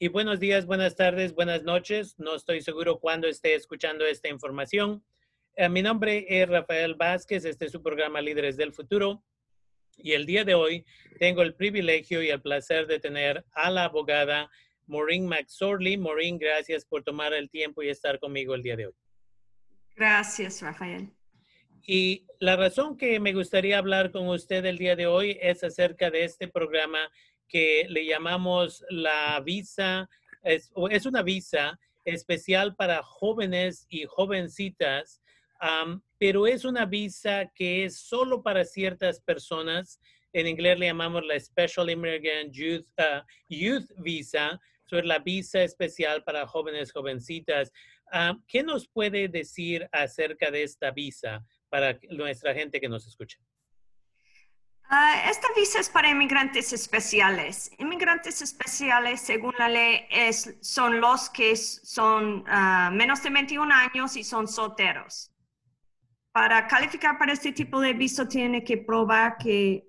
Y buenos días, buenas tardes, buenas noches. No estoy seguro cuándo esté escuchando esta información. Eh, mi nombre es Rafael Vázquez, este es su programa Líderes del Futuro. Y el día de hoy tengo el privilegio y el placer de tener a la abogada Maureen McSorley. Maureen, gracias por tomar el tiempo y estar conmigo el día de hoy. Gracias, Rafael. Y la razón que me gustaría hablar con usted el día de hoy es acerca de este programa que le llamamos la visa, es, es una visa especial para jóvenes y jovencitas, pero es una visa que es solo para ciertas personas. En inglés le llamamos la Special Immigrant Youth, uh, Youth Visa, es la visa especial para jóvenes, jovencitas. ¿Qué nos puede decir acerca de esta visa para nuestra gente que nos escucha? Ah, esta visa es para inmigrantes especiales. Inmigrantes especiales, según la ley, es, son los que son uh, menos de 21 años y son solteros. Para calificar para este tipo de visa tiene que probar que,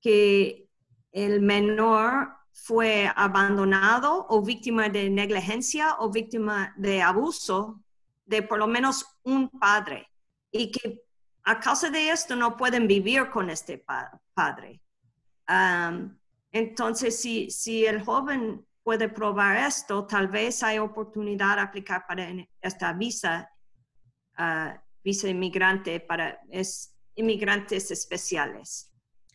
que el menor fue abandonado o víctima de negligencia o víctima de abuso de por lo menos un padre y que a causa de esto no pueden vivir con este padre. entonces, si, si el joven puede probar esto, tal vez hay oportunidad de aplicar para esta visa, uh, visa inmigrante para es, inmigrantes especiales.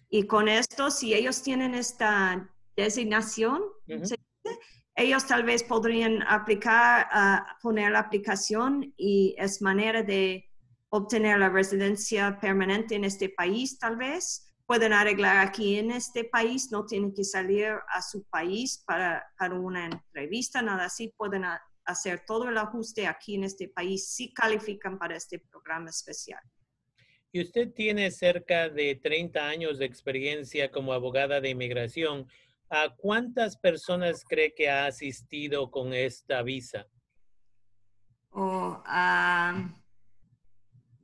Y con esto, si ellos tienen esta designación, ellos tal vez podrían aplicar, uh, poner la aplicación y es manera de obtener la residencia permanente en este país, tal vez. Pueden arreglar aquí en este país, no tienen que salir a su país para, para una entrevista, nada así. Pueden hacer todo el ajuste aquí en este país si califican para este programa especial. Y usted tiene cerca de 30 años de experiencia como abogada de inmigración. ¿A cuántas personas cree que ha asistido con esta visa? Oh, um,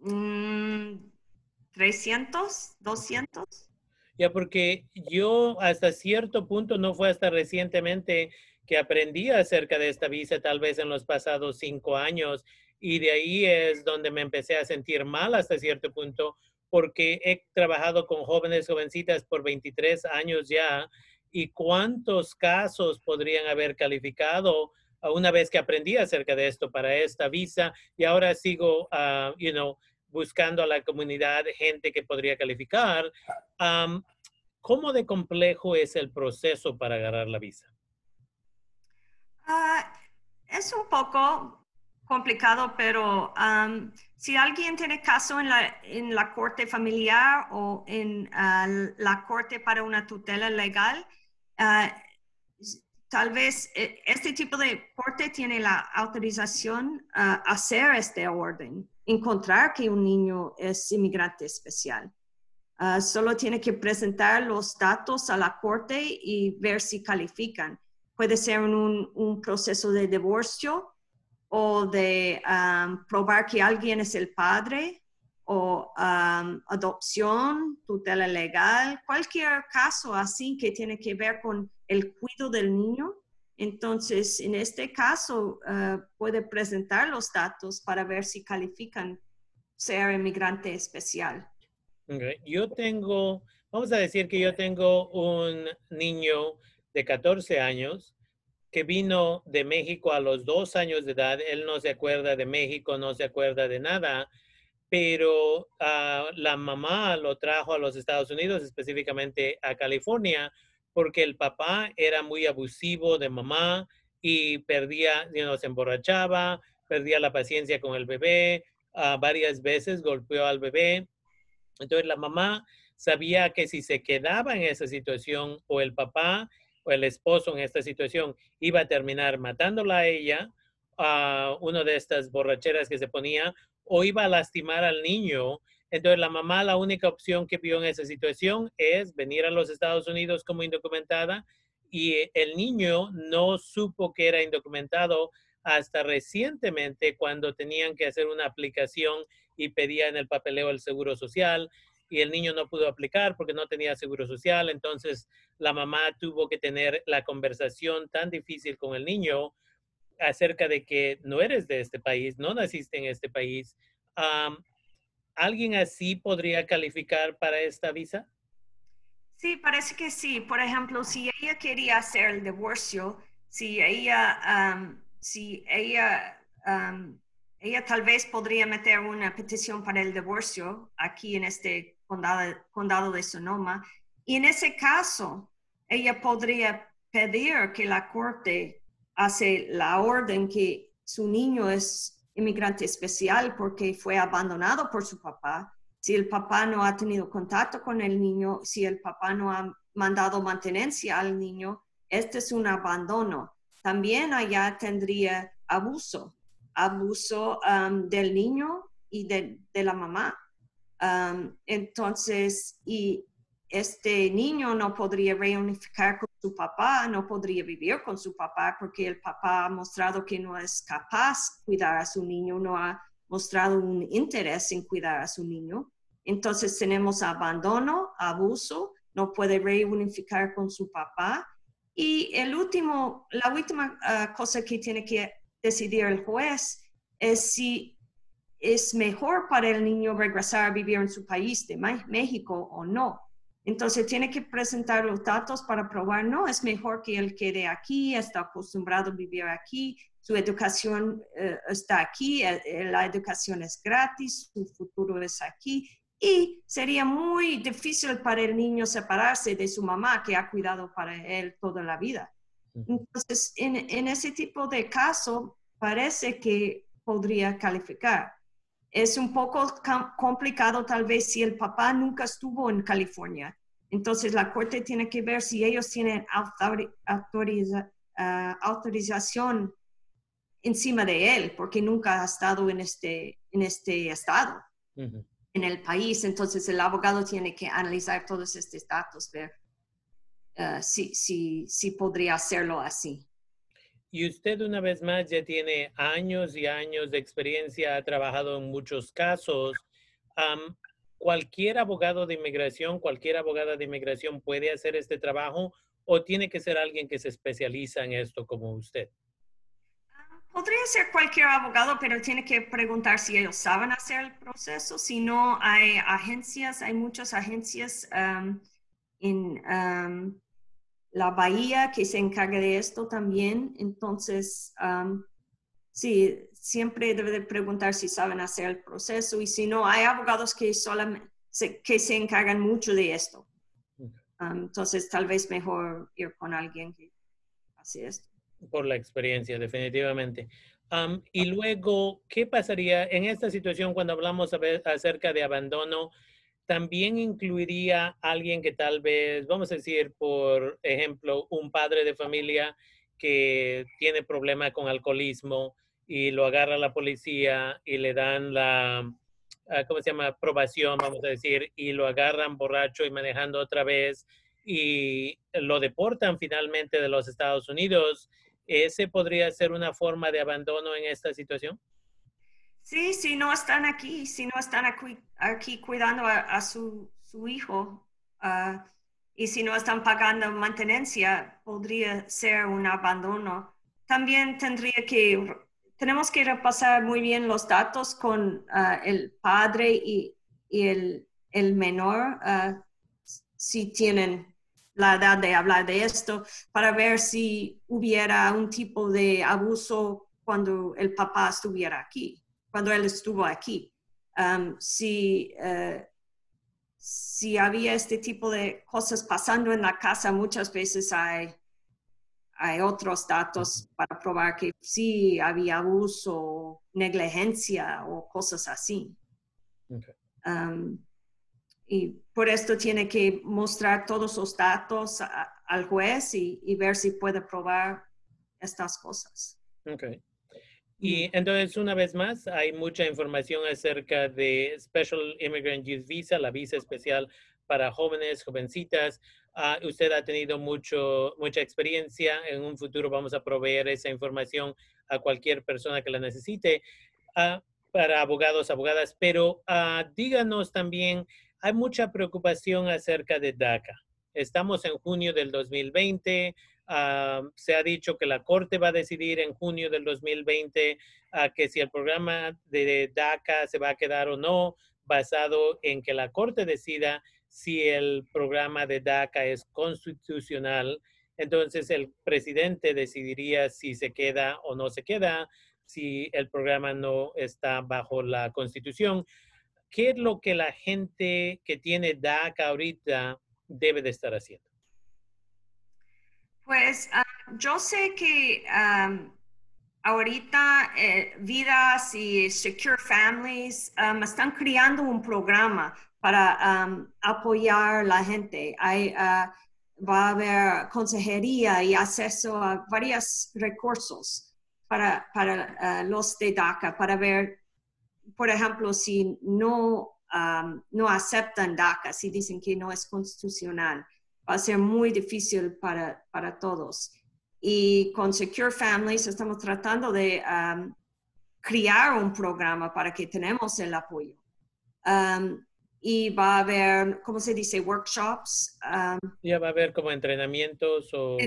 300, mm, 200. Ya, porque yo hasta cierto punto, no fue hasta recientemente que aprendí acerca de esta visa, tal vez en los pasados cinco años, y de ahí es donde me empecé a sentir mal hasta cierto punto, porque he trabajado con jóvenes, jovencitas por 23 años ya, y cuántos casos podrían haber calificado una vez que aprendí acerca de esto para esta visa, y ahora sigo, uh, you know, buscando a la comunidad gente que podría calificar. ¿Cómo de complejo es el proceso para agarrar la visa? Ah, es un poco complicado, pero si alguien tiene caso en la, en la corte familiar o en ah, la corte para una tutela legal, ah, tal vez eh, este tipo de corte tiene la autorización a hacer este orden encontrar que un niño es inmigrante especial. Ah, solo tiene que presentar los datos a la corte y ver si califican. Puede ser un, un proceso de divorcio o de probar que alguien es el padre o adopción, tutela legal, cualquier caso así que tiene que ver con el cuidado del niño entonces, en este caso, eh, puede presentar los datos para ver si califican ser inmigrante especial. Yo tengo, vamos a decir que yo tengo un niño de 14 años que vino de México a los dos años de edad. Él no se acuerda de México, no se acuerda de nada, pero ah, la mamá lo trajo a los Estados Unidos, específicamente a California, porque el papá era muy abusivo de mamá y perdía, se emborrachaba, perdía la paciencia con el bebé, ah, varias veces golpeó al bebé. Entonces la mamá sabía que si se quedaba en esa situación o el papá o el esposo en esta situación iba a terminar matándola a ella, a una de estas borracheras que se ponía, o iba a lastimar al niño entonces, la mamá, la única opción que vio en esa situación es venir a los Estados Unidos como indocumentada y el niño no supo que era indocumentado hasta recientemente cuando tenían que hacer una aplicación y pedían el papeleo del Seguro Social. y el niño no pudo aplicar porque no tenía seguro social. Entonces la mamá tuvo que tener la conversación tan difícil con el niño acerca de que no eres de este país, no naciste en este país. ¿Alguien así podría calificar para esta visa? Sí, parece que sí. Por ejemplo, si ella quería hacer el divorcio, si ella, si ella, ella tal vez podría meter una petición para el divorcio aquí en este condado, condado de Sonoma. Y en ese caso, ella podría pedir que la corte hace la orden que su niño es inmigrante especial porque fue abandonado por su papá si el papá no ha tenido contacto con el niño, si el papá no ha mandado mantenencia al niño, este es un abandono. También allá tendría abuso, abuso um, del niño y de, la mamá. Um, entonces, y este niño no podría reunificar con su papá, no podría vivir con su papá porque el papá ha mostrado que no es capaz de cuidar a su niño, no ha mostrado un interés en cuidar a su niño. Entonces tenemos abandono, abuso, no puede reunificar con su papá. Y el último, la última ah, cosa que tiene que decidir el juez es si es mejor para el niño regresar a vivir en su país de México o no. Entonces tiene que presentar los datos para probar, no, es mejor que él quede aquí, está acostumbrado a vivir aquí, su educación eh, está aquí, eh, eh, la educación es gratis, su futuro es aquí. Y sería muy difícil para el niño separarse de su mamá que ha cuidado para él toda la vida. Entonces, en, ese tipo de caso, parece que podría calificar. Es un poco complicado tal vez si el papá nunca estuvo en California. Entonces, la corte tiene que ver si ellos tienen ah, autorización encima de él, porque nunca ha estado en este, en este estado, en el país. Entonces el abogado tiene que analizar todos estos datos, ver uh, si, si, si podría hacerlo así. Y usted una vez más ya tiene años y años de experiencia, ha trabajado en muchos casos. ¿Cualquier abogado de inmigración, cualquier abogada de inmigración puede hacer este trabajo o tiene que ser alguien que se especializa en esto como usted? Podría ser cualquier abogado, pero tiene que preguntar si ellos saben hacer el proceso. Si no, hay agencias, hay muchas agencias en la bahía que se encarga de esto también. Entonces, sí, siempre debe de preguntar si saben hacer el proceso. Y si no, hay abogados que solamente se, que se encargan mucho de esto. entonces, tal vez mejor ir con alguien que hace esto por la experiencia, definitivamente. y luego, ¿qué pasaría en esta situación cuando hablamos acerca de abandono? También incluiría alguien que tal vez, vamos a decir, por ejemplo, un padre de familia que tiene problema con alcoholismo y lo agarra la policía y le dan la, ah, ¿cómo se llama? Aprobación, vamos a decir, y lo agarran borracho y manejando otra vez y lo deportan finalmente de los Estados Unidos ¿Ese podría ser una forma de abandono en esta situación? Sí, si no están aquí, si no están aquí, cuidando a, su, hijo ah, y si no están pagando mantenencia, podría ser un abandono. También tendría que, tenemos que repasar muy bien los datos con ah, el padre y, el, menor, ah, si tienen la edad de hablar de esto para ver si hubiera un tipo de abuso cuando el papá estuviera aquí, cuando él estuvo aquí. Si, eh, si había este tipo de cosas pasando en la casa, muchas veces hay, hay otros datos para probar que sí había abuso, negligencia o cosas así. Um, y por esto tiene que mostrar todos los datos al juez y, ver si puede probar estas cosas. Ok. Y entonces, una vez más, hay mucha información acerca de Special Immigrant Youth Visa, la visa especial para jóvenes, jovencitas. Ah, usted ha tenido mucho, mucha experiencia. En un futuro vamos a proveer esa información a cualquier persona que la necesite, uh, para abogados, abogadas. Pero uh, díganos también hay mucha preocupación acerca de DACA. Estamos en junio del 2020. Ah, se ha dicho que la Corte va a decidir en junio del 2020 uh, que si el programa de DACA se va a quedar o no, basado en que la Corte decida si el programa de DACA es constitucional. Entonces el presidente decidiría si se queda o no se queda, si el programa no está bajo la constitución. ¿Qué es lo que la gente que tiene DACA ahorita debe de estar haciendo? Pues ah, yo sé que ahorita eh, Vidas y Secure Families están creando un programa para apoyar a la gente. Hay, ah, va a haber consejería y acceso a varios recursos para, para ah, los de DACA, para ver, por ejemplo, si no, no aceptan DACA, si dicen que no es constitucional va a ser muy difícil para, para todos. Y con Secure Families estamos tratando de um, crear un programa para que tenemos el apoyo. Um, y va a haber, ¿cómo se dice? Workshops. Um, ya va a haber como entrenamientos o...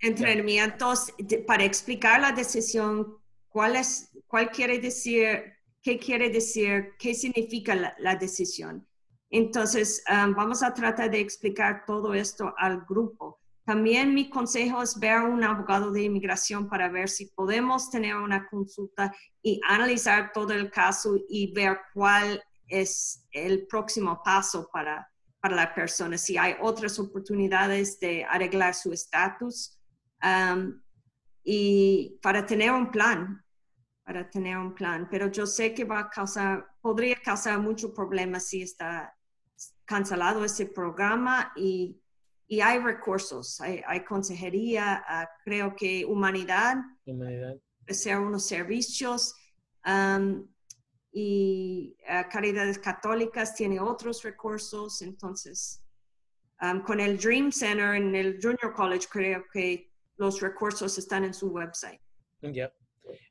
entrenamientos para explicar la decisión, cuál, es, cuál quiere decir, qué quiere decir, qué significa la, la decisión. Entonces, vamos a tratar de explicar todo esto al grupo. También mi consejo es ver a un abogado de inmigración para ver si podemos tener una consulta y analizar todo el caso y ver cuál es el próximo paso para, para la persona, si hay otras oportunidades de arreglar su estatus y para tener un plan, para tener un plan. Pero yo sé que va a causar, podría causar mucho problema si está cancelado ese programa y, y hay recursos, hay, consejería, ah, creo que humanidad, humanidad. ser unos servicios um, y uh, Caridades Católicas tiene otros recursos, entonces con el Dream Center en el Junior College creo que los recursos están en su website. Ya.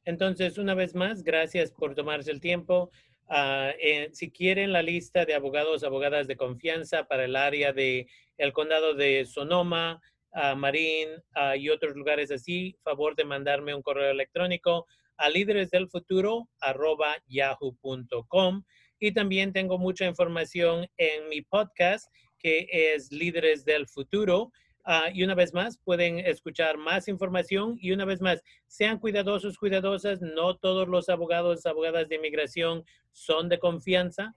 Entonces, una vez más, gracias por tomarse el tiempo. Ah, eh, si quieren la lista de abogados, abogadas de confianza para el área de el condado de Sonoma, uh, Marín ah, y otros lugares así, favor de mandarme un correo electrónico a yahoo.com y también tengo mucha información en mi podcast que es Líderes del Futuro Ah, y una vez más, pueden escuchar más información y una vez más, sean cuidadosos, cuidadosas. No todos los abogados, abogadas de inmigración son de confianza.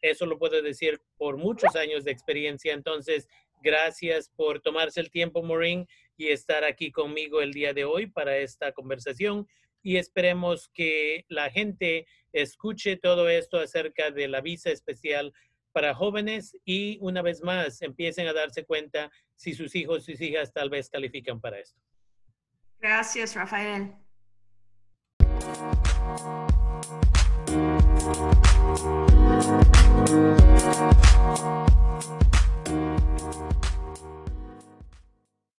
eso lo puedo decir por muchos años de experiencia. Entonces, gracias por tomarse el tiempo, Maureen, y estar aquí conmigo el día de hoy para esta conversación y esperemos que la gente escuche todo esto acerca de la visa especial para jóvenes y una vez más empiecen a darse cuenta si sus hijos y sus hijas tal vez califican para esto. Gracias, Rafael.